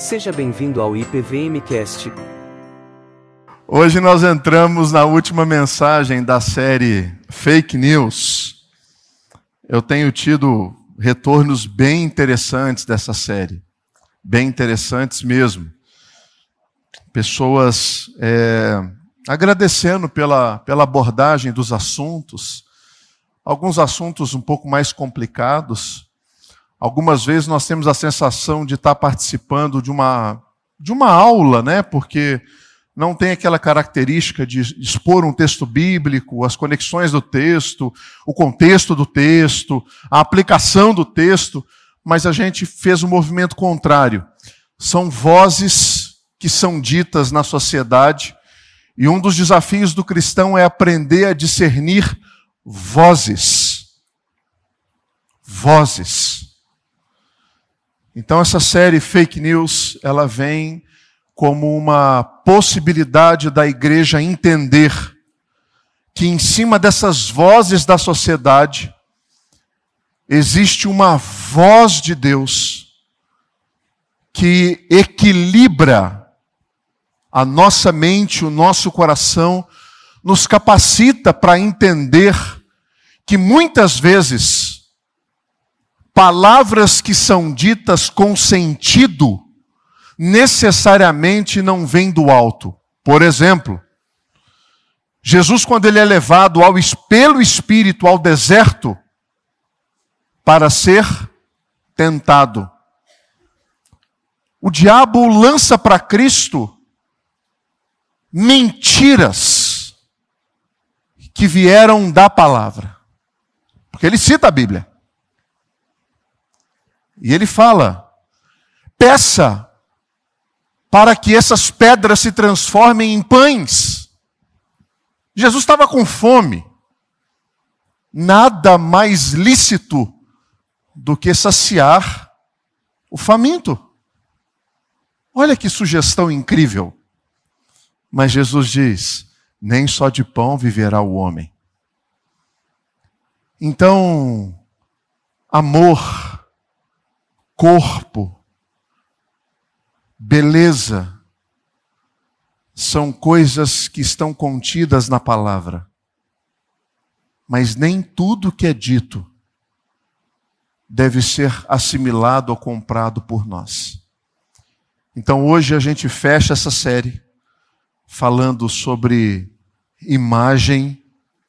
Seja bem-vindo ao IPVMcast. Hoje nós entramos na última mensagem da série Fake News. Eu tenho tido retornos bem interessantes dessa série, bem interessantes mesmo. Pessoas é, agradecendo pela, pela abordagem dos assuntos, alguns assuntos um pouco mais complicados. Algumas vezes nós temos a sensação de estar participando de uma, de uma aula, né? Porque não tem aquela característica de expor um texto bíblico, as conexões do texto, o contexto do texto, a aplicação do texto, mas a gente fez um movimento contrário. São vozes que são ditas na sociedade, e um dos desafios do cristão é aprender a discernir vozes. Vozes. Então essa série Fake News, ela vem como uma possibilidade da igreja entender que em cima dessas vozes da sociedade existe uma voz de Deus que equilibra a nossa mente, o nosso coração, nos capacita para entender que muitas vezes palavras que são ditas com sentido necessariamente não vem do alto. Por exemplo, Jesus, quando ele é levado ao, pelo Espírito ao deserto para ser tentado, o diabo lança para Cristo mentiras que vieram da palavra. Porque ele cita a Bíblia. E ele fala: peça para que essas pedras se transformem em pães. Jesus estava com fome. Nada mais lícito do que saciar o faminto. Olha que sugestão incrível. Mas Jesus diz: nem só de pão viverá o homem. Então, amor, corpo, beleza, são coisas que estão contidas na palavra. Mas nem tudo que é dito deve ser assimilado ou comprado por nós. Então hoje a gente fecha essa série falando sobre imagem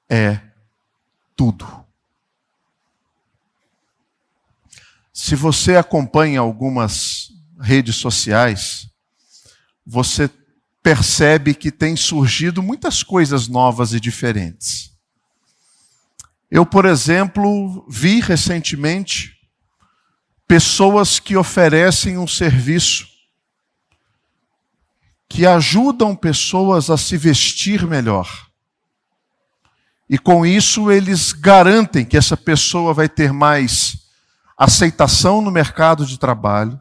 é tudo. Se você acompanha algumas redes sociais, você percebe que tem surgido muitas coisas novas e diferentes. Eu, por exemplo, vi recentemente pessoas que oferecem um serviço que ajudam pessoas a se vestir melhor. E com isso eles garantem que essa pessoa vai ter mais aceitação no mercado de trabalho,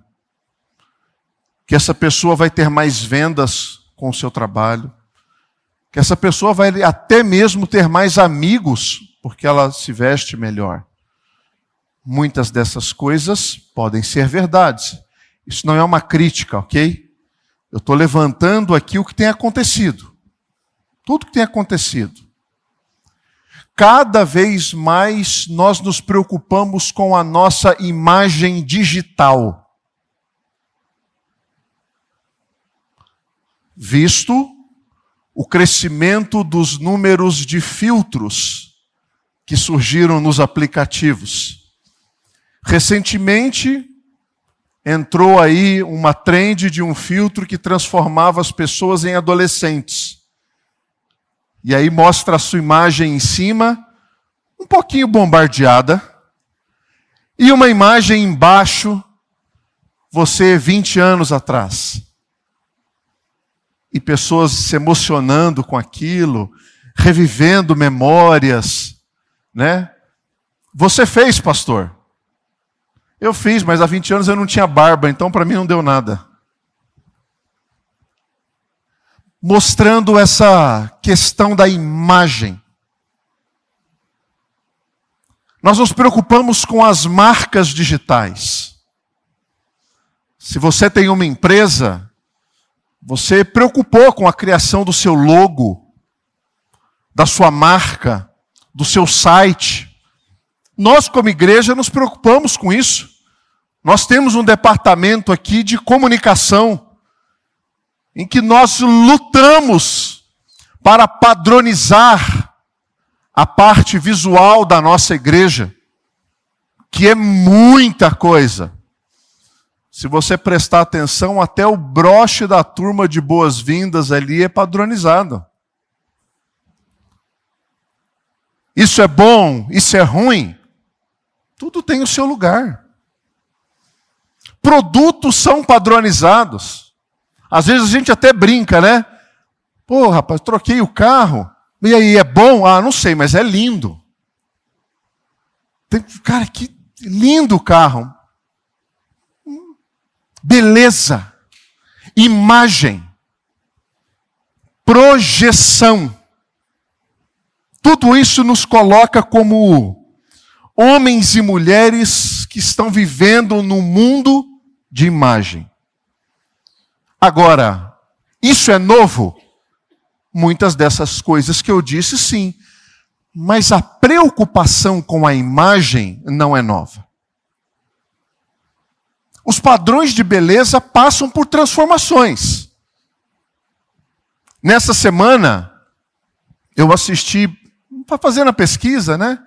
que essa pessoa vai ter mais vendas com o seu trabalho, que essa pessoa vai até mesmo ter mais amigos porque ela se veste melhor. Muitas dessas coisas podem ser verdades. Isso não é uma crítica, ok? Eu estou levantando aqui o que tem acontecido. Tudo que tem acontecido. Cada vez mais nós nos preocupamos com a nossa imagem digital. visto o crescimento dos números de filtros que surgiram nos aplicativos. Recentemente, entrou aí uma trend de um filtro que transformava as pessoas em adolescentes. E aí mostra a sua imagem em cima, um pouquinho bombardeada, e uma imagem embaixo, você 20 anos atrás e pessoas se emocionando com aquilo, revivendo memórias, né? Você fez, pastor? Eu fiz, mas há 20 anos eu não tinha barba, então para mim não deu nada. Mostrando essa questão da imagem. Nós nos preocupamos com as marcas digitais. Se você tem uma empresa, você preocupou com a criação do seu logo, da sua marca, do seu site. Nós, como igreja, nos preocupamos com isso. Nós temos um departamento aqui de comunicação, em que nós lutamos para padronizar a parte visual da nossa igreja, que é muita coisa. Se você prestar atenção, até o broche da turma de boas-vindas ali é padronizado. Isso é bom, isso é ruim. Tudo tem o seu lugar. Produtos são padronizados. Às vezes a gente até brinca, né? Pô, rapaz, troquei o carro. E aí, é bom? Ah, não sei, mas é lindo. Tem, cara, que lindo o carro. Beleza. Imagem. Projeção. Tudo isso nos coloca como homens e mulheres que estão vivendo no mundo de imagem. Agora, isso é novo? Muitas dessas coisas que eu disse, sim. Mas a preocupação com a imagem não é nova. Os padrões de beleza passam por transformações. Nessa semana, eu assisti, para fazer a pesquisa, né?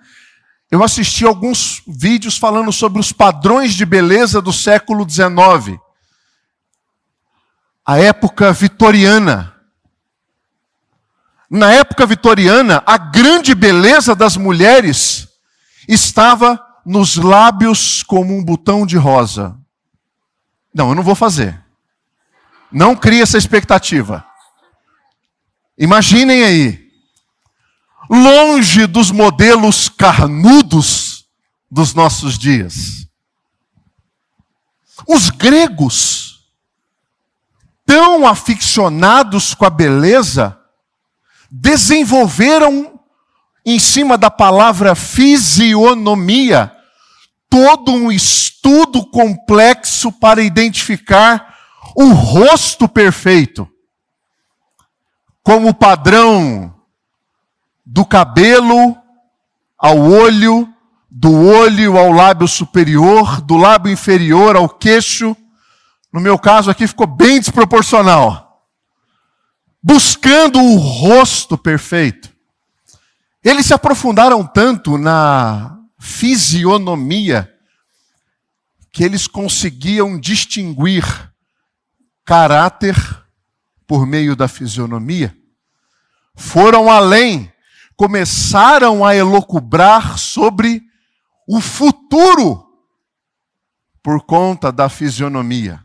Eu assisti alguns vídeos falando sobre os padrões de beleza do século XIX. A época vitoriana. Na época vitoriana, a grande beleza das mulheres estava nos lábios como um botão de rosa. Não, eu não vou fazer. Não crie essa expectativa. Imaginem aí. Longe dos modelos carnudos dos nossos dias. Os gregos, tão aficionados com a beleza, desenvolveram, em cima da palavra fisionomia, todo um estudo complexo para identificar o rosto perfeito, como padrão do cabelo ao olho, do olho ao lábio superior, do lábio inferior ao queixo. No meu caso aqui ficou bem desproporcional. Buscando o rosto perfeito. Eles se aprofundaram tanto na fisionomia que eles conseguiam distinguir caráter por meio da fisionomia. Foram além, começaram a elocubrar sobre o futuro por conta da fisionomia.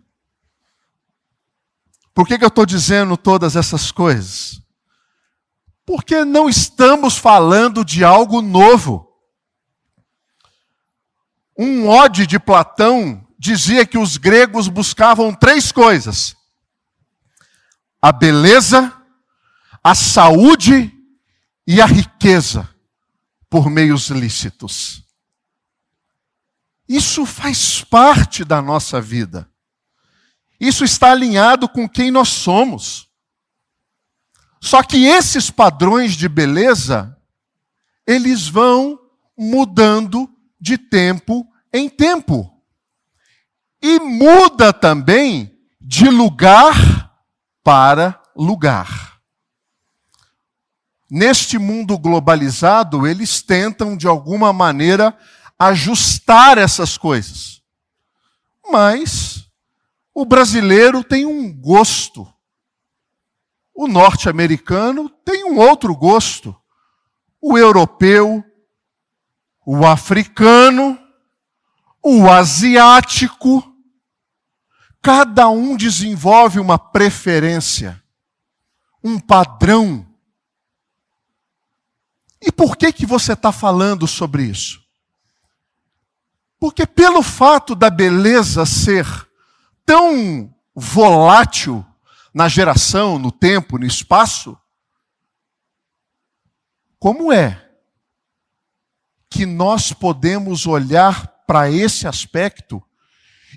Por que, que eu estou dizendo todas essas coisas? Porque não estamos falando de algo novo. Um ode de Platão dizia que os gregos buscavam três coisas: a beleza, a saúde e a riqueza por meios lícitos. Isso faz parte da nossa vida. Isso está alinhado com quem nós somos. Só que esses padrões de beleza, eles vão mudando de tempo em tempo. E muda também de lugar para lugar. Neste mundo globalizado, eles tentam, de alguma maneira, ajustar essas coisas. Mas o brasileiro tem um gosto. O norte-americano tem um outro gosto. O europeu, o africano, o asiático, cada um desenvolve uma preferência, um padrão. E por que que você está falando sobre isso? Porque pelo fato da beleza ser tão volátil na geração, no tempo, no espaço, como é que nós podemos olhar para esse aspecto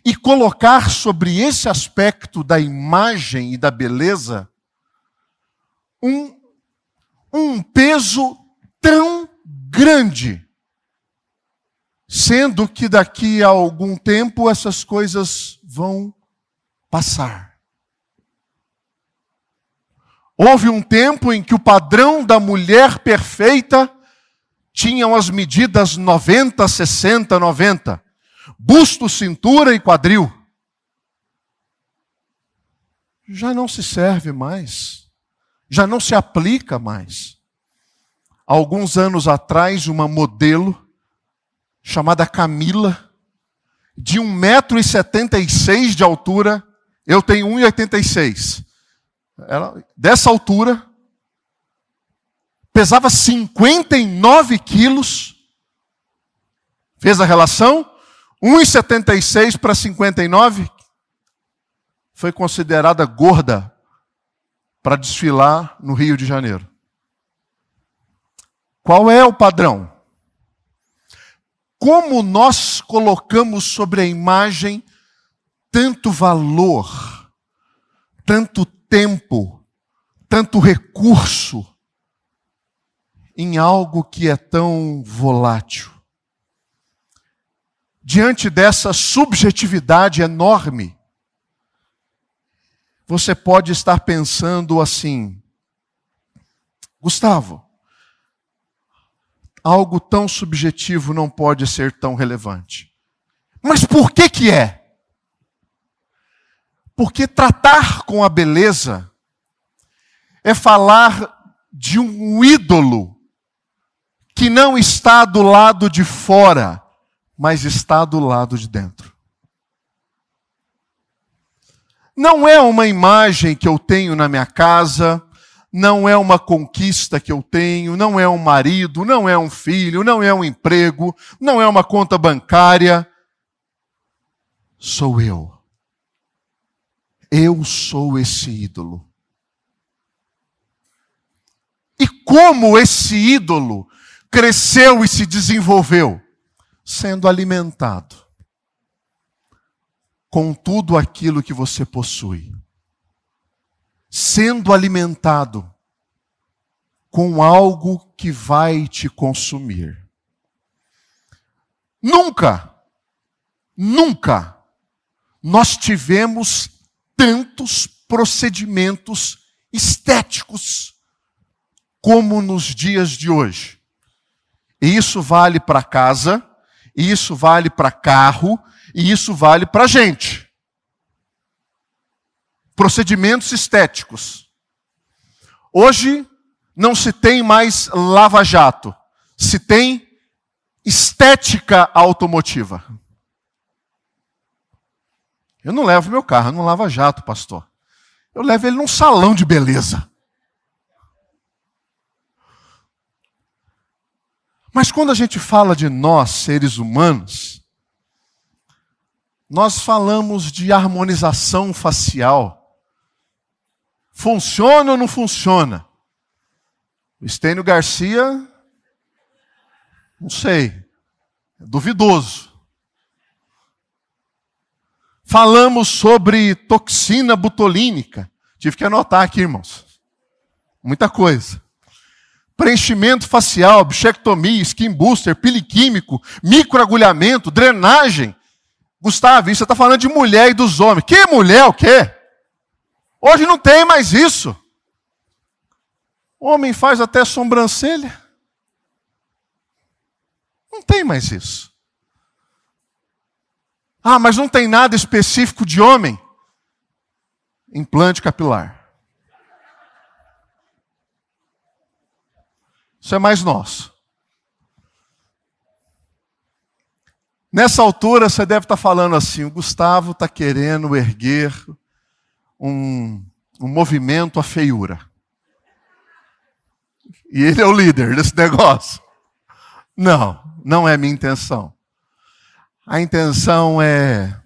e colocar sobre esse aspecto da imagem e da beleza um, um peso tão grande, sendo que daqui a algum tempo essas coisas vão passar. Houve um tempo em que o padrão da mulher perfeita tinham as medidas 90, 60, 90. Busto, cintura e quadril. Já não se serve mais. Já não se aplica mais. Alguns anos atrás, uma modelo chamada Camila, de 1,76m de altura, eu tenho 1,86m. Ela, dessa altura, pesava 59 quilos. Fez a relação? 1,76 para 59. Foi considerada gorda para desfilar no Rio de Janeiro. Qual é o padrão? Como nós colocamos sobre a imagem tanto valor, tanto tempo, tanto recurso em algo que é tão volátil. Diante dessa subjetividade enorme, você pode estar pensando assim: Gustavo, algo tão subjetivo não pode ser tão relevante. Mas por que que é? Porque tratar com a beleza é falar de um ídolo que não está do lado de fora, mas está do lado de dentro. Não é uma imagem que eu tenho na minha casa, não é uma conquista que eu tenho, não é um marido, não é um filho, não é um emprego, não é uma conta bancária. Sou eu. Eu sou esse ídolo. E como esse ídolo cresceu e se desenvolveu? Sendo alimentado com tudo aquilo que você possui. Sendo alimentado com algo que vai te consumir. Nunca, nunca nós tivemos tantos procedimentos estéticos como nos dias de hoje. E isso vale para casa, e isso vale para carro, e isso vale para gente. Procedimentos estéticos. Hoje não se tem mais lava-jato, se tem estética automotiva. Eu não levo meu carro não lava jato, pastor. Eu levo ele num salão de beleza. Mas quando a gente fala de nós, seres humanos, nós falamos de harmonização facial. Funciona ou não funciona? O Estênio Garcia, não sei, é duvidoso. Falamos sobre toxina butolínica. Tive que anotar aqui, irmãos. Muita coisa. Preenchimento facial, bichectomia, skin booster, piliquímico, microagulhamento, drenagem. Gustavo, isso você está falando de mulher e dos homens. Que mulher o quê? Hoje não tem mais isso. Homem faz até sobrancelha. Não tem mais isso. Ah, mas não tem nada específico de homem? Implante capilar. Isso é mais nosso. Nessa altura você deve estar falando assim: o Gustavo está querendo erguer um, um movimento à feiura. E ele é o líder desse negócio. Não, não é minha intenção. A intenção é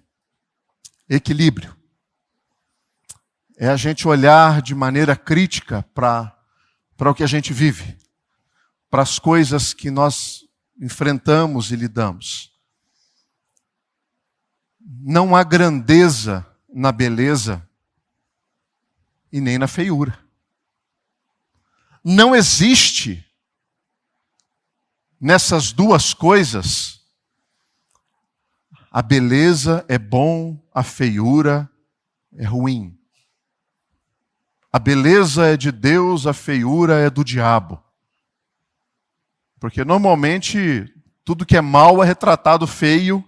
equilíbrio. É a gente olhar de maneira crítica para o que a gente vive, para as coisas que nós enfrentamos e lidamos. não há grandeza na beleza e nem na feiura. Não existe nessas duas coisas a beleza é bom, a feiura é ruim. A beleza é de Deus, a feiura é do diabo. Porque normalmente tudo que é mal é retratado feio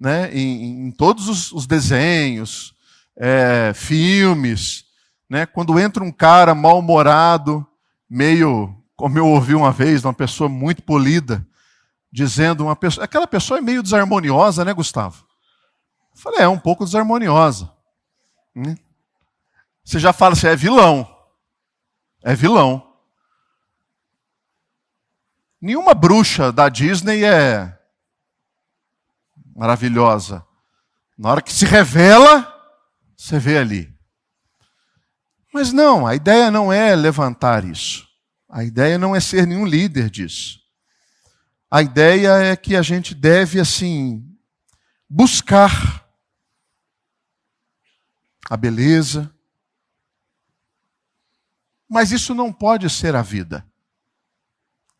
né, em, em todos os, os desenhos, é, filmes. Né, quando entra um cara mal-humorado, meio, como eu ouvi uma vez, uma pessoa muito polida, dizendo uma pessoa. Aquela pessoa é meio desarmoniosa, né, Gustavo? Eu falei, é um pouco desarmoniosa. Né? Você já fala assim, é vilão. É vilão. Nenhuma bruxa da Disney é maravilhosa. Na hora que se revela, você vê ali. Mas não, a ideia não é levantar isso. A ideia não é ser nenhum líder disso. A ideia é que a gente deve, assim, buscar a beleza. Mas isso não pode ser a vida.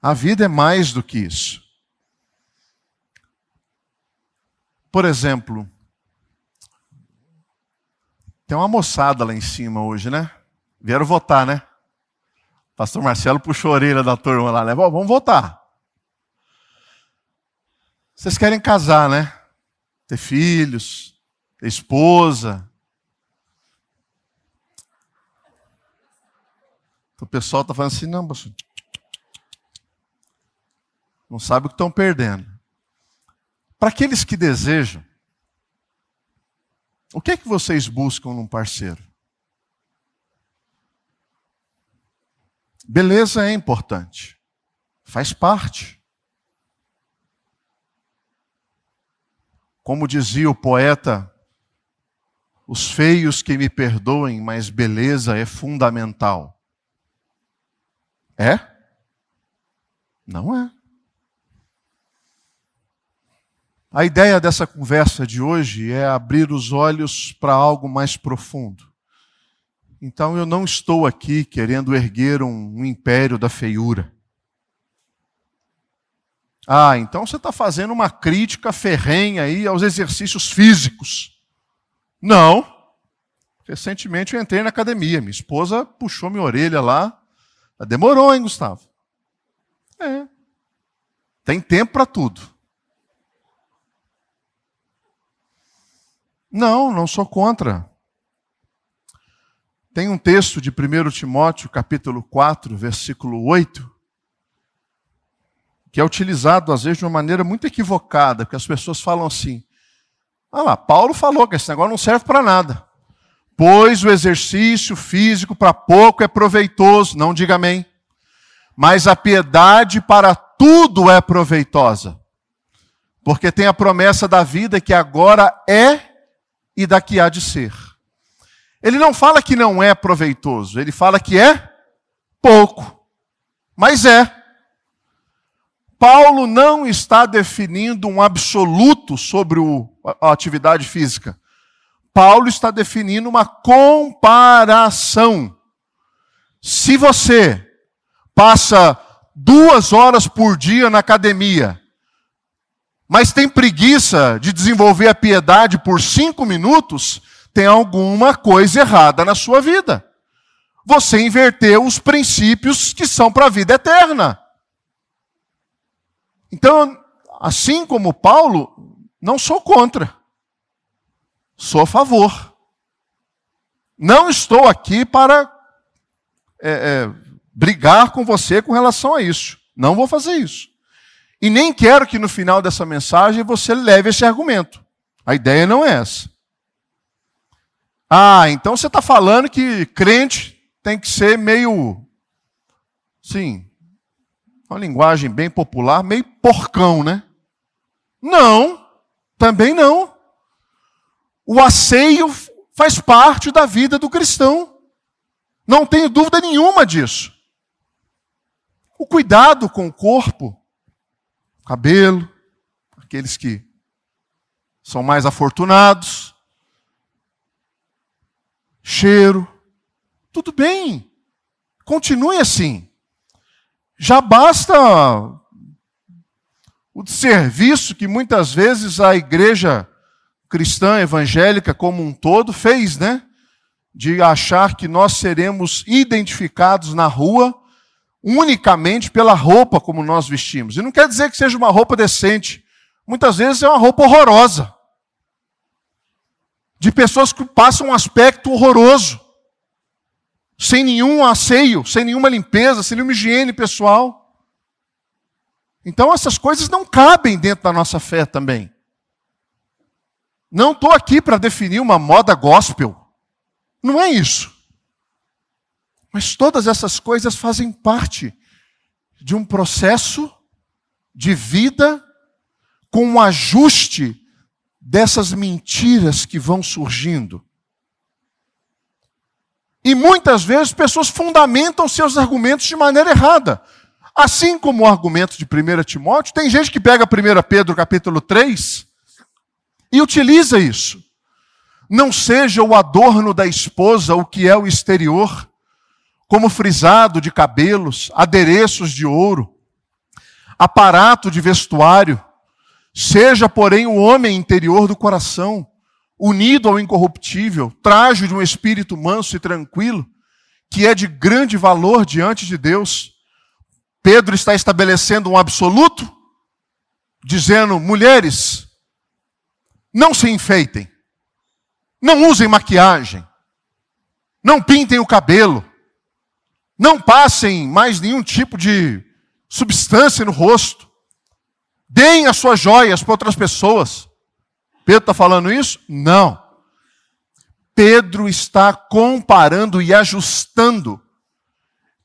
A vida é mais do que isso. Por exemplo, tem uma moçada lá em cima hoje, né? Vieram votar, né? Pastor Marcelo puxou a orelha da turma lá, né? Bom, vamos votar. Vocês querem casar, né? Ter filhos, ter esposa. O pessoal está falando assim, não. Não sabe o que estão perdendo. Para aqueles que desejam, o que é que vocês buscam num parceiro? Beleza é importante, faz parte. Como dizia o poeta, os feios que me perdoem, mas beleza é fundamental. É? Não é. A ideia dessa conversa de hoje é abrir os olhos para algo mais profundo. Então eu não estou aqui querendo erguer um, império da feiura. Ah, então você está fazendo uma crítica ferrenha aí aos exercícios físicos. Não. Recentemente eu entrei na academia, minha esposa puxou minha orelha lá. Demorou, hein, Gustavo? É. Tem tempo para tudo. Não, não sou contra. Tem um texto de 1 Timóteo, capítulo 4, versículo 8, que é utilizado às vezes de uma maneira muito equivocada, porque as pessoas falam assim: ah lá, Paulo falou que esse negócio não serve para nada. Pois o exercício físico para pouco é proveitoso, não diga amém. Mas a piedade para tudo é proveitosa. Porque tem a promessa da vida que agora é e da que há de ser. Ele não fala que não é proveitoso, ele fala que é pouco, mas é. Paulo não está definindo um absoluto sobre o, a atividade física. Paulo está definindo uma comparação. Se você passa duas horas por dia na academia mas tem preguiça de desenvolver a piedade por cinco minutos, tem alguma coisa errada na sua vida. Você inverteu os princípios que são para a vida eterna. Então, assim como Paulo, não sou contra, sou a favor. Não estou aqui para é, é, brigar com você com relação a isso. Não vou fazer isso. E nem quero que no final dessa mensagem você leve esse argumento. A ideia não é essa. Ah, então você está falando que crente tem que ser meio, sim, uma linguagem bem popular, meio porcão, né? Não, também não. O asseio faz parte da vida do cristão. Não tenho dúvida nenhuma disso. O cuidado com o corpo cabelo, aqueles que são mais afortunados, cheiro, tudo bem, continue assim. Já basta o serviço que muitas vezes a igreja cristã evangélica como um todo fez, né? De achar que nós seremos identificados na rua unicamente pela roupa como nós vestimos. E não quer dizer que seja uma roupa decente. Muitas vezes é uma roupa horrorosa de pessoas que passam um aspecto horroroso, sem nenhum asseio, sem nenhuma limpeza, sem nenhuma higiene pessoal. Então essas coisas não cabem dentro da nossa fé também. Não estou aqui para definir uma moda gospel. Não é isso. Mas todas essas coisas fazem parte de um processo de vida com um ajuste dessas mentiras que vão surgindo. E muitas vezes pessoas fundamentam seus argumentos de maneira errada. Assim como o argumento de 1 Timóteo, tem gente que pega 1 Pedro capítulo 3 e utiliza isso. Não seja o adorno da esposa o que é o exterior, como frisado de cabelos, adereços de ouro, aparato de vestuário, Seja, porém, o homem interior do coração, unido ao incorruptível, trajo de um espírito manso e tranquilo, que é de grande valor diante de Deus. Pedro está estabelecendo um absoluto, dizendo: mulheres, não se enfeitem, não usem maquiagem, não pintem o cabelo, não passem mais nenhum tipo de substância no rosto. Deem as suas joias para outras pessoas. Pedro está falando isso? Não. Pedro está comparando e ajustando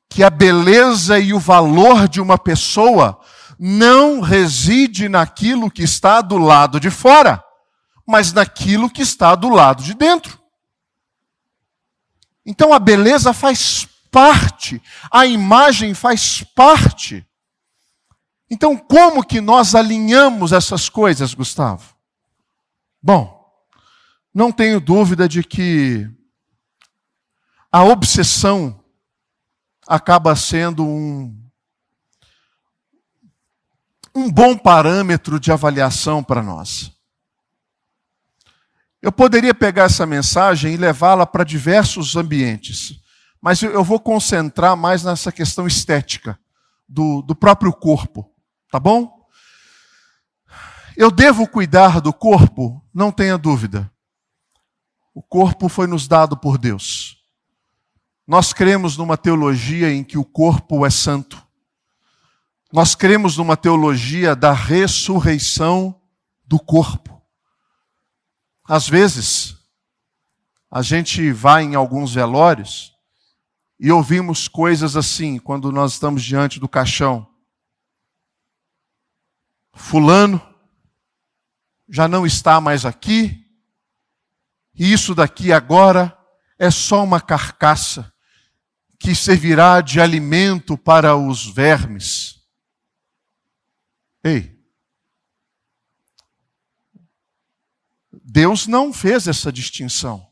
que a beleza e o valor de uma pessoa não reside naquilo que está do lado de fora, mas naquilo que está do lado de dentro. Então a beleza faz parte, a imagem faz parte então, como que nós alinhamos essas coisas, Gustavo? Bom, não tenho dúvida de que a obsessão acaba sendo um, um bom parâmetro de avaliação para nós. Eu poderia pegar essa mensagem e levá-la para diversos ambientes, mas eu vou concentrar mais nessa questão estética do, do próprio corpo. Tá bom? Eu devo cuidar do corpo? Não tenha dúvida. O corpo foi nos dado por Deus. Nós cremos numa teologia em que o corpo é santo. Nós cremos numa teologia da ressurreição do corpo. Às vezes, a gente vai em alguns velórios e ouvimos coisas assim quando nós estamos diante do caixão. Fulano já não está mais aqui, e isso daqui agora é só uma carcaça que servirá de alimento para os vermes. Ei, Deus não fez essa distinção.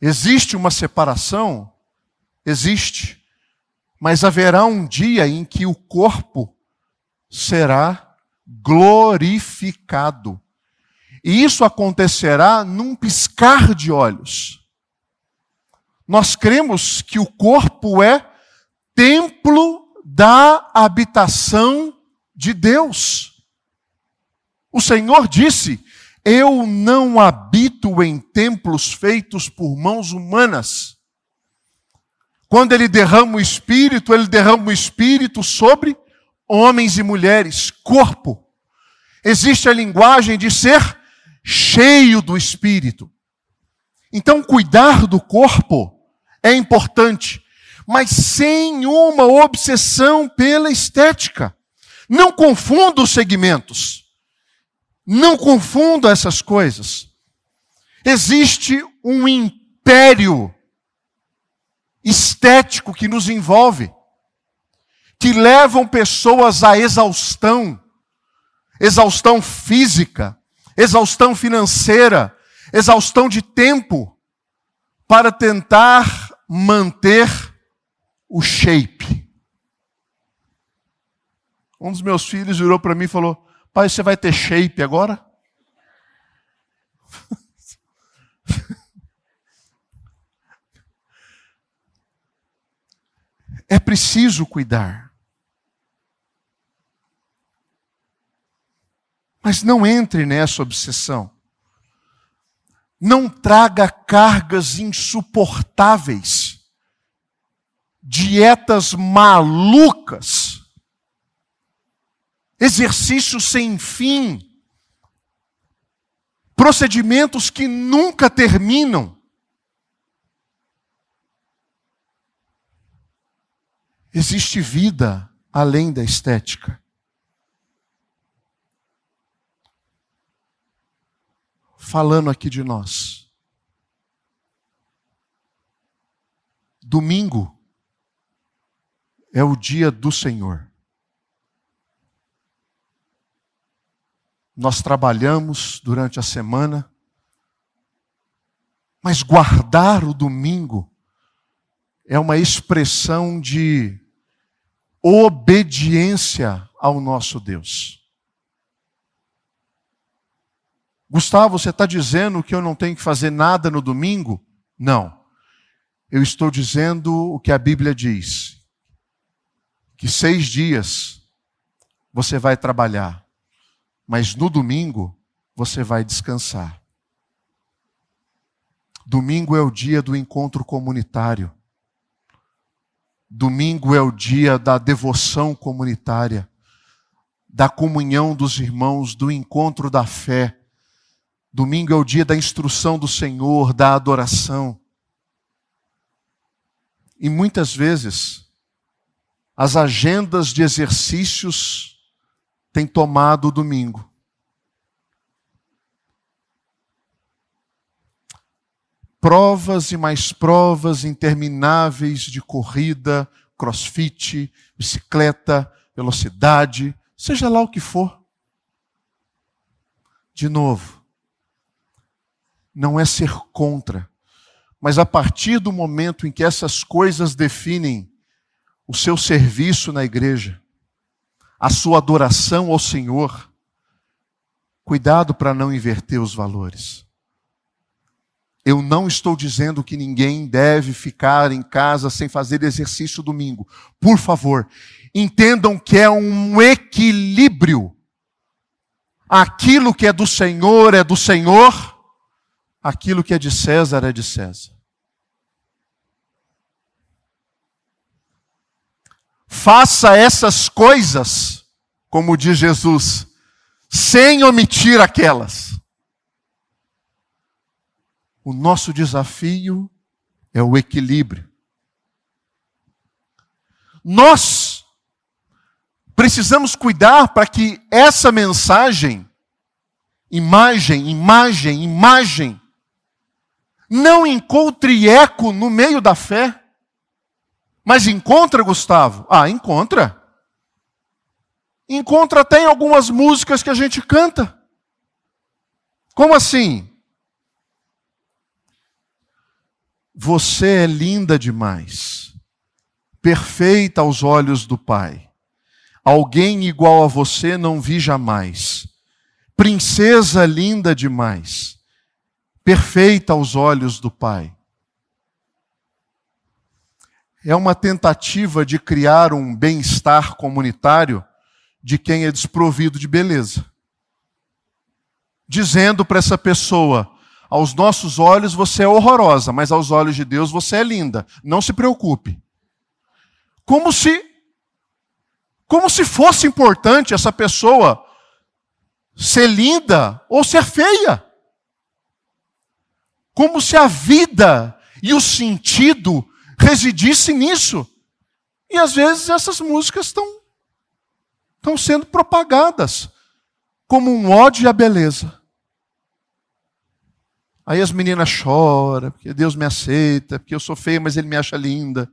Existe uma separação? Existe. Mas haverá um dia em que o corpo será glorificado. E isso acontecerá num piscar de olhos. Nós cremos que o corpo é templo da habitação de Deus. O Senhor disse: Eu não habito em templos feitos por mãos humanas quando ele derrama o espírito, ele derrama o espírito sobre homens e mulheres, corpo. Existe a linguagem de ser cheio do espírito. Então, cuidar do corpo é importante, mas sem uma obsessão pela estética. Não confunda os segmentos. Não confunda essas coisas. Existe um império estético que nos envolve, que levam pessoas à exaustão, exaustão física, exaustão financeira, exaustão de tempo, para tentar manter o shape. Um dos meus filhos virou para mim e falou: Pai, você vai ter shape agora? É preciso cuidar. Mas não entre nessa obsessão. Não traga cargas insuportáveis, dietas malucas, exercícios sem fim, procedimentos que nunca terminam. Existe vida além da estética. Falando aqui de nós. Domingo é o dia do Senhor. Nós trabalhamos durante a semana, mas guardar o domingo é uma expressão de obediência ao nosso Deus. Gustavo, você está dizendo que eu não tenho que fazer nada no domingo? Não. Eu estou dizendo o que a Bíblia diz: que seis dias você vai trabalhar, mas no domingo você vai descansar. Domingo é o dia do encontro comunitário. Domingo é o dia da devoção comunitária, da comunhão dos irmãos, do encontro da fé. Domingo é o dia da instrução do Senhor, da adoração. E muitas vezes, as agendas de exercícios têm tomado o domingo. provas e mais provas intermináveis de corrida, crossfit, bicicleta, velocidade, seja lá o que for. De novo, não é ser contra, mas a partir do momento em que essas coisas definem o seu serviço na igreja, a sua adoração ao Senhor, cuidado para não inverter os valores. Eu não estou dizendo que ninguém deve ficar em casa sem fazer exercício domingo. Por favor, entendam que é um equilíbrio. Aquilo que é do Senhor é do Senhor, aquilo que é de César é de César. Faça essas coisas, como diz Jesus, sem omitir aquelas. O nosso desafio é o equilíbrio. Nós precisamos cuidar para que essa mensagem, imagem, imagem, imagem, não encontre eco no meio da fé. Mas encontra, Gustavo? Ah, encontra. Encontra até em algumas músicas que a gente canta. Como assim? Você é linda demais, perfeita aos olhos do Pai. Alguém igual a você não vi jamais. Princesa linda demais, perfeita aos olhos do Pai. É uma tentativa de criar um bem-estar comunitário de quem é desprovido de beleza. Dizendo para essa pessoa: aos nossos olhos você é horrorosa, mas aos olhos de Deus você é linda. Não se preocupe. Como se como se fosse importante essa pessoa ser linda ou ser feia. Como se a vida e o sentido residisse nisso. E às vezes essas músicas estão estão sendo propagadas como um ódio à beleza. Aí as meninas choram, porque Deus me aceita, porque eu sou feia, mas Ele me acha linda.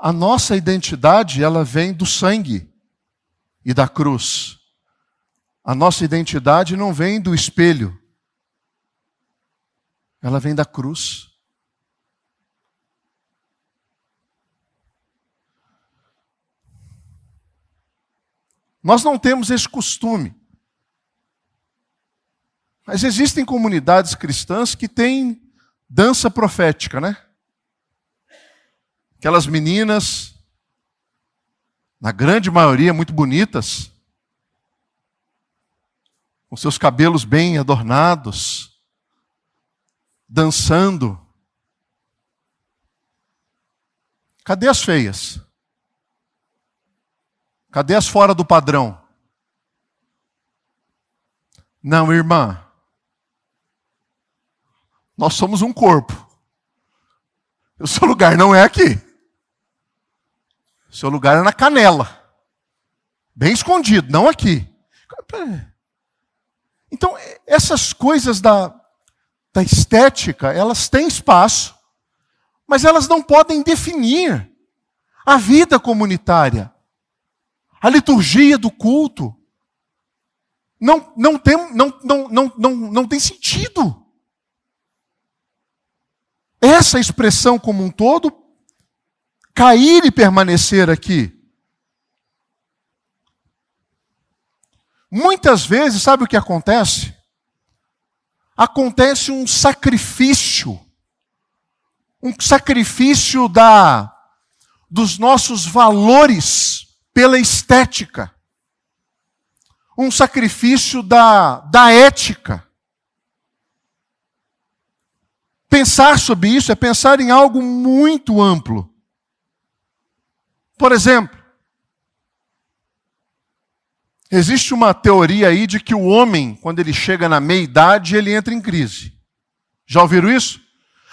A nossa identidade, ela vem do sangue e da cruz. A nossa identidade não vem do espelho. Ela vem da cruz. Nós não temos esse costume. Mas existem comunidades cristãs que têm dança profética, né? Aquelas meninas, na grande maioria muito bonitas, com seus cabelos bem adornados, dançando. Cadê as feias? Cadê as fora do padrão? Não, irmã. Nós somos um corpo. O seu lugar não é aqui. Seu lugar é na canela. Bem escondido, não aqui. Então, essas coisas da, da estética, elas têm espaço, mas elas não podem definir a vida comunitária a liturgia do culto não, não, tem, não, não, não, não, não tem sentido. Essa expressão como um todo, cair e permanecer aqui. Muitas vezes, sabe o que acontece? Acontece um sacrifício, um sacrifício da dos nossos valores pela estética, um sacrifício da, da ética. Pensar sobre isso é pensar em algo muito amplo. Por exemplo, existe uma teoria aí de que o homem, quando ele chega na meia-idade, ele entra em crise. Já ouviram isso?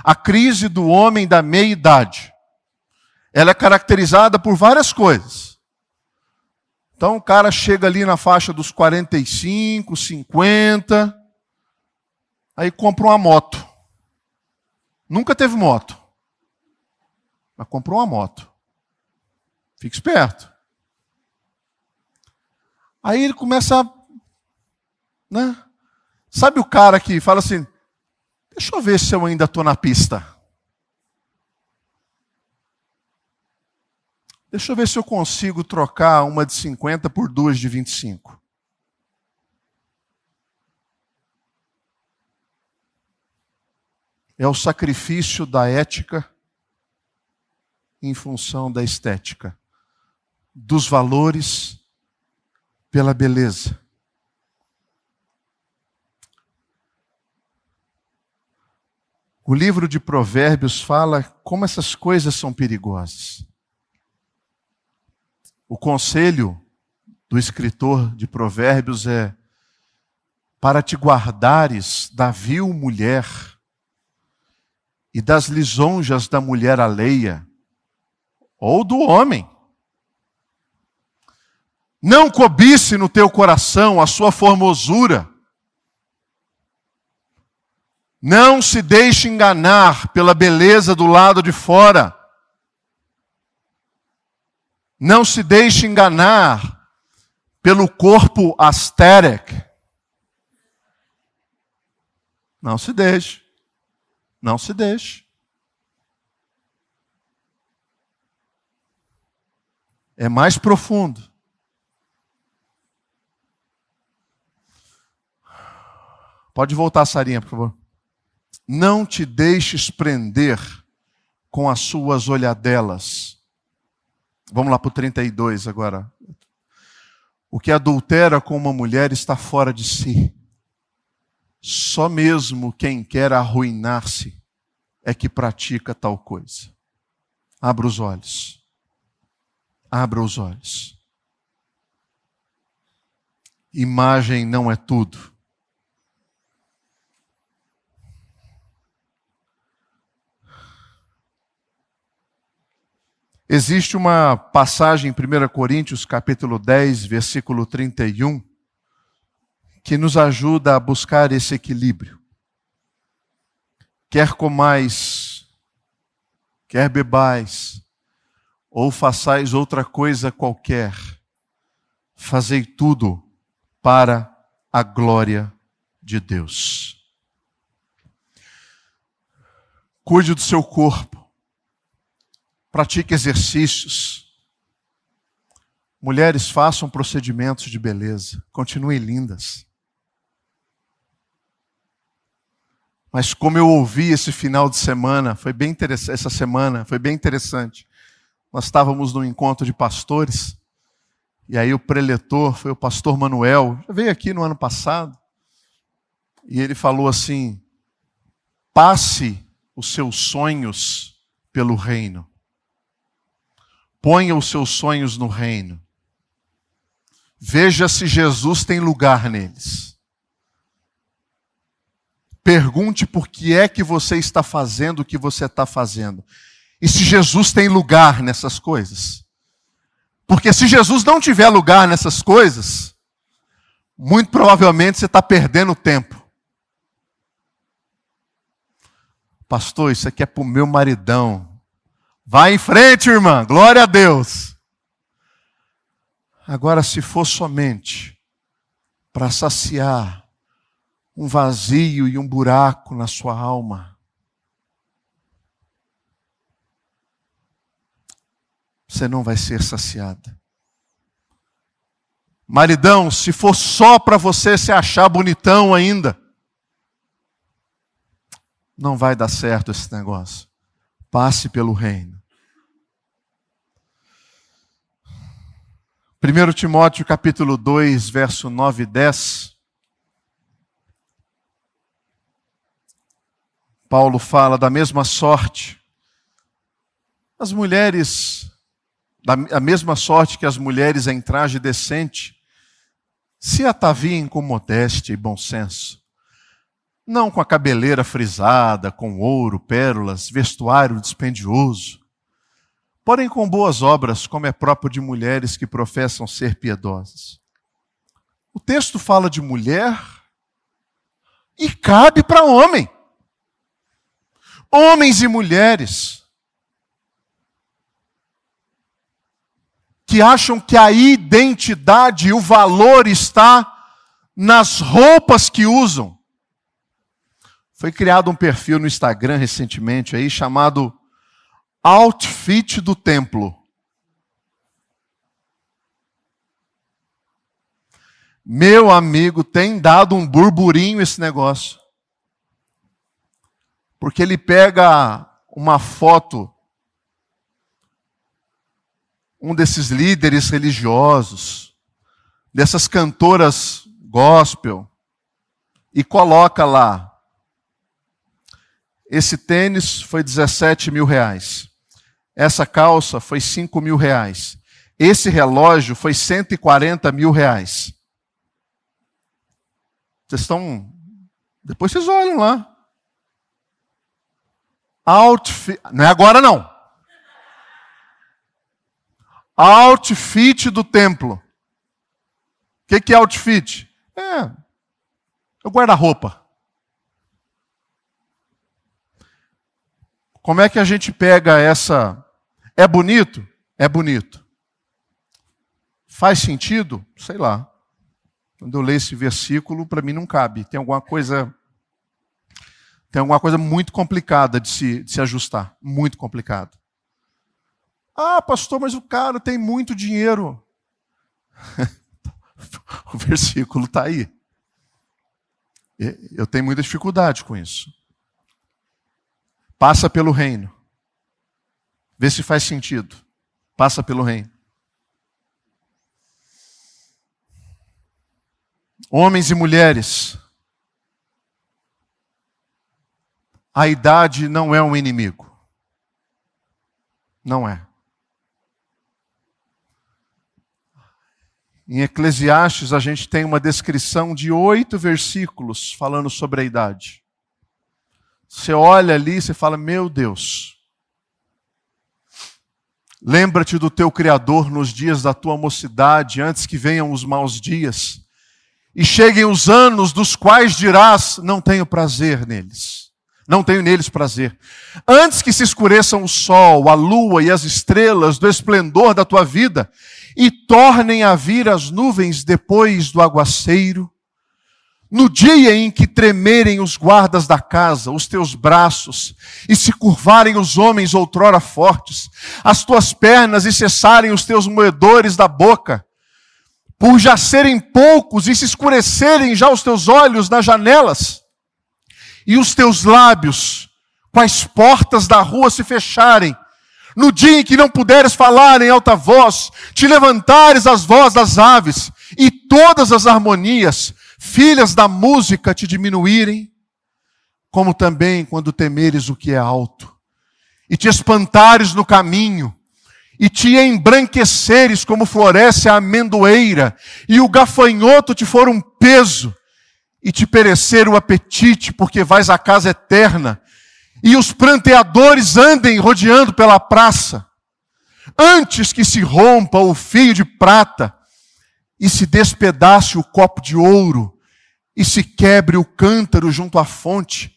A crise do homem da meia-idade. Ela é caracterizada por várias coisas. Então o cara chega ali na faixa dos 45, 50, aí compra uma moto. Nunca teve moto, mas comprou uma moto. Fique esperto. Aí ele começa a. Né? Sabe o cara que fala assim: deixa eu ver se eu ainda estou na pista. Deixa eu ver se eu consigo trocar uma de 50 por duas de 25. É o sacrifício da ética em função da estética, dos valores pela beleza. O livro de Provérbios fala como essas coisas são perigosas. O conselho do escritor de Provérbios é: para te guardares da vil mulher e das lisonjas da mulher alheia, ou do homem. Não cobice no teu coração a sua formosura. Não se deixe enganar pela beleza do lado de fora. Não se deixe enganar pelo corpo asteric. Não se deixe. Não se deixe. É mais profundo. Pode voltar, Sarinha, por favor. Não te deixes prender com as suas olhadelas Vamos lá para o 32 agora. O que adultera com uma mulher está fora de si. Só mesmo quem quer arruinar-se é que pratica tal coisa. Abra os olhos. Abra os olhos. Imagem não é tudo. Existe uma passagem em 1 Coríntios, capítulo 10, versículo 31, que nos ajuda a buscar esse equilíbrio. Quer comais, quer bebais, ou façais outra coisa qualquer, fazei tudo para a glória de Deus. Cuide do seu corpo, pratique exercícios. Mulheres, façam procedimentos de beleza, continuem lindas. Mas como eu ouvi esse final de semana, foi bem interessante, essa semana foi bem interessante. Nós estávamos num encontro de pastores, e aí o preletor foi o pastor Manuel, veio aqui no ano passado, e ele falou assim: passe os seus sonhos pelo reino. Ponha os seus sonhos no reino. Veja se Jesus tem lugar neles. Pergunte por que é que você está fazendo o que você está fazendo. E se Jesus tem lugar nessas coisas. Porque se Jesus não tiver lugar nessas coisas, muito provavelmente você está perdendo tempo. Pastor, isso aqui é para o meu maridão. Vai em frente, irmã. Glória a Deus. Agora, se for somente para saciar um vazio e um buraco na sua alma. Você não vai ser saciada. Maridão, se for só para você se achar bonitão ainda, não vai dar certo esse negócio. Passe pelo reino. 1 Timóteo capítulo 2, verso 9 e 10. Paulo fala da mesma sorte. As mulheres, da mesma sorte que as mulheres em traje decente, se ataviem com modéstia e bom senso, não com a cabeleira frisada, com ouro, pérolas, vestuário dispendioso, porém com boas obras, como é próprio de mulheres que professam ser piedosas. O texto fala de mulher e cabe para homem homens e mulheres, que acham que a identidade e o valor está nas roupas que usam. Foi criado um perfil no Instagram recentemente aí chamado Outfit do Templo. Meu amigo, tem dado um burburinho esse negócio. Porque ele pega uma foto, um desses líderes religiosos, dessas cantoras gospel, e coloca lá. Esse tênis foi 17 mil reais. Essa calça foi 5 mil reais. Esse relógio foi 140 mil reais. Vocês estão. Depois vocês olham lá outfit. Não é agora não. Outfit do templo. O que, que é outfit? É, é o guarda-roupa. Como é que a gente pega essa. É bonito? É bonito. Faz sentido? Sei lá. Quando eu leio esse versículo, para mim não cabe. Tem alguma coisa tem alguma coisa muito complicada de se, de se ajustar. Muito complicada. Ah, pastor, mas o cara tem muito dinheiro. o versículo está aí. Eu tenho muita dificuldade com isso. Passa pelo reino. Vê se faz sentido. Passa pelo reino. Homens e mulheres, a idade não é um inimigo. Não é. Em Eclesiastes, a gente tem uma descrição de oito versículos falando sobre a idade. Você olha ali e você fala: Meu Deus, lembra-te do teu Criador nos dias da tua mocidade, antes que venham os maus dias, e cheguem os anos dos quais dirás: Não tenho prazer neles. não tenho neles prazer. Antes que se escureçam o sol, a lua e as estrelas do esplendor da tua vida, e tornem a vir as nuvens depois do aguaceiro, no dia em que tremerem os guardas da casa, os teus braços, e se curvarem os homens outrora fortes, as tuas pernas e cessarem os teus moedores da boca, por já serem poucos e se escurecerem já os teus olhos nas janelas, e os teus lábios, as portas da rua se fecharem, no dia em que não puderes falar em alta voz, te levantares as vozes das aves, e todas as harmonias, filhas da música te diminuírem, como também quando temeres o que é alto, e te espantares no caminho, e te embranqueceres como floresce a amendoeira, e o gafanhoto te for um peso, e te perecer o apetite, porque vais à casa eterna, e os pranteadores andem rodeando pela praça, antes que se rompa o fio de prata, e se despedace o copo de ouro, e se quebre o cântaro junto à fonte,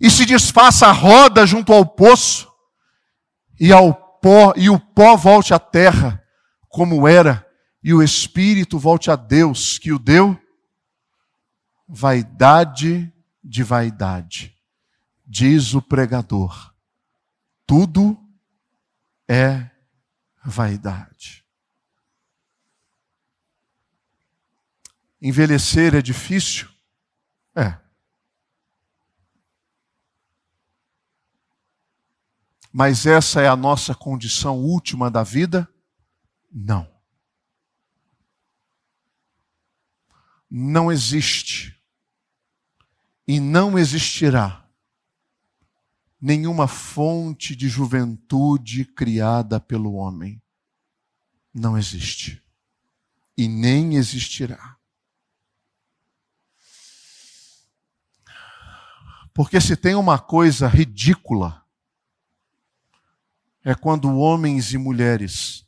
e se desfaça a roda junto ao poço, e ao pó, e o pó volte à terra, como era, e o espírito volte a Deus, que o deu, vaidade de vaidade, diz o pregador, tudo é vaidade. Envelhecer é difícil? É. Mas essa é a nossa condição última da vida? Não. Não existe e não existirá nenhuma fonte de juventude criada pelo homem. Não existe. E nem existirá. Porque se tem uma coisa ridícula, é quando homens e mulheres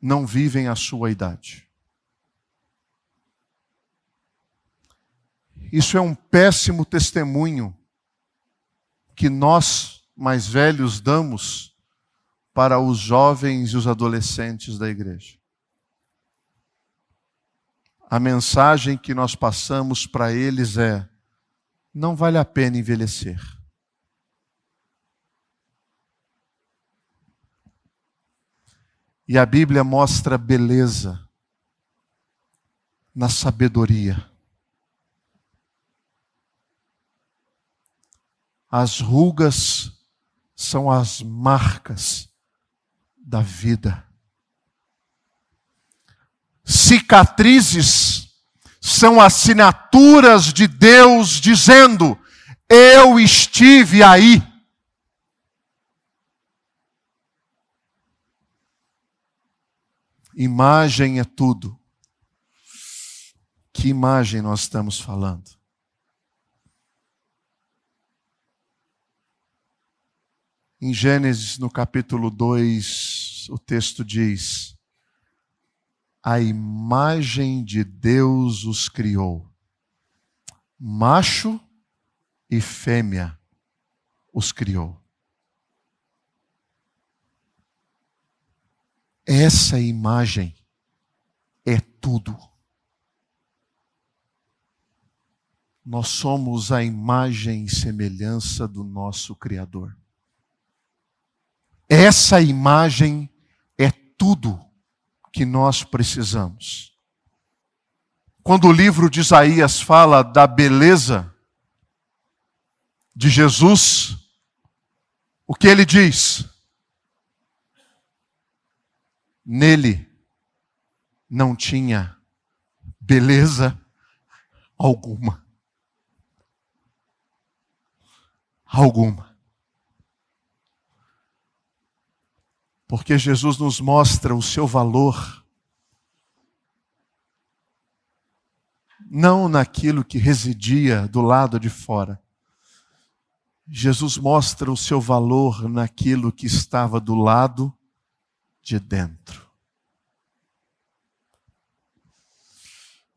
não vivem a sua idade. Isso é um péssimo testemunho que nós, mais velhos, damos para os jovens e os adolescentes da igreja. A mensagem que nós passamos para eles é: não vale a pena envelhecer. E a Bíblia mostra beleza na sabedoria. As rugas são as marcas da vida. Cicatrizes são assinaturas de Deus dizendo: Eu estive aí. Imagem é tudo. Que imagem nós estamos falando? Em Gênesis, no capítulo 2, o texto diz: a imagem de Deus os criou. Macho e fêmea os criou. Essa imagem é tudo. Nós somos a imagem e semelhança do nosso Criador. Essa imagem é tudo que nós precisamos. Quando o livro de Isaías fala da beleza de Jesus, o que ele diz? Nele não tinha beleza alguma. Alguma. Porque Jesus nos mostra o seu valor, não naquilo que residia do lado de fora. Jesus mostra o seu valor naquilo que estava do lado de dentro.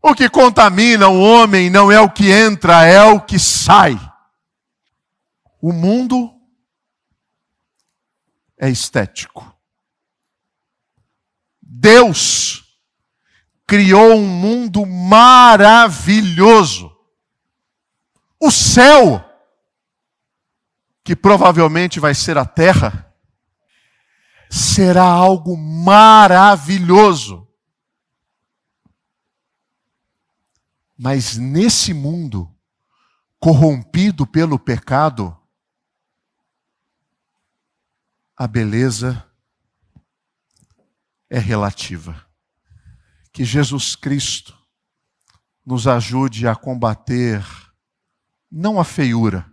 O que contamina o homem não é o que entra, é o que sai. O mundo é estético. Deus criou um mundo maravilhoso. O céu, que provavelmente vai ser a terra, será algo maravilhoso. Mas nesse mundo, corrompido pelo pecado, a beleza é relativa. Que Jesus Cristo nos ajude a combater não a feiura,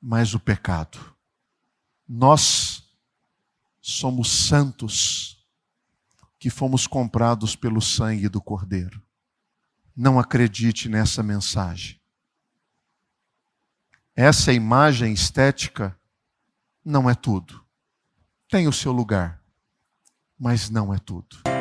mas o pecado. Nós somos santos que fomos comprados pelo sangue do Cordeiro. Não acredite nessa mensagem. Essa imagem estética não é tudo. Tem o seu lugar, mas não é tudo.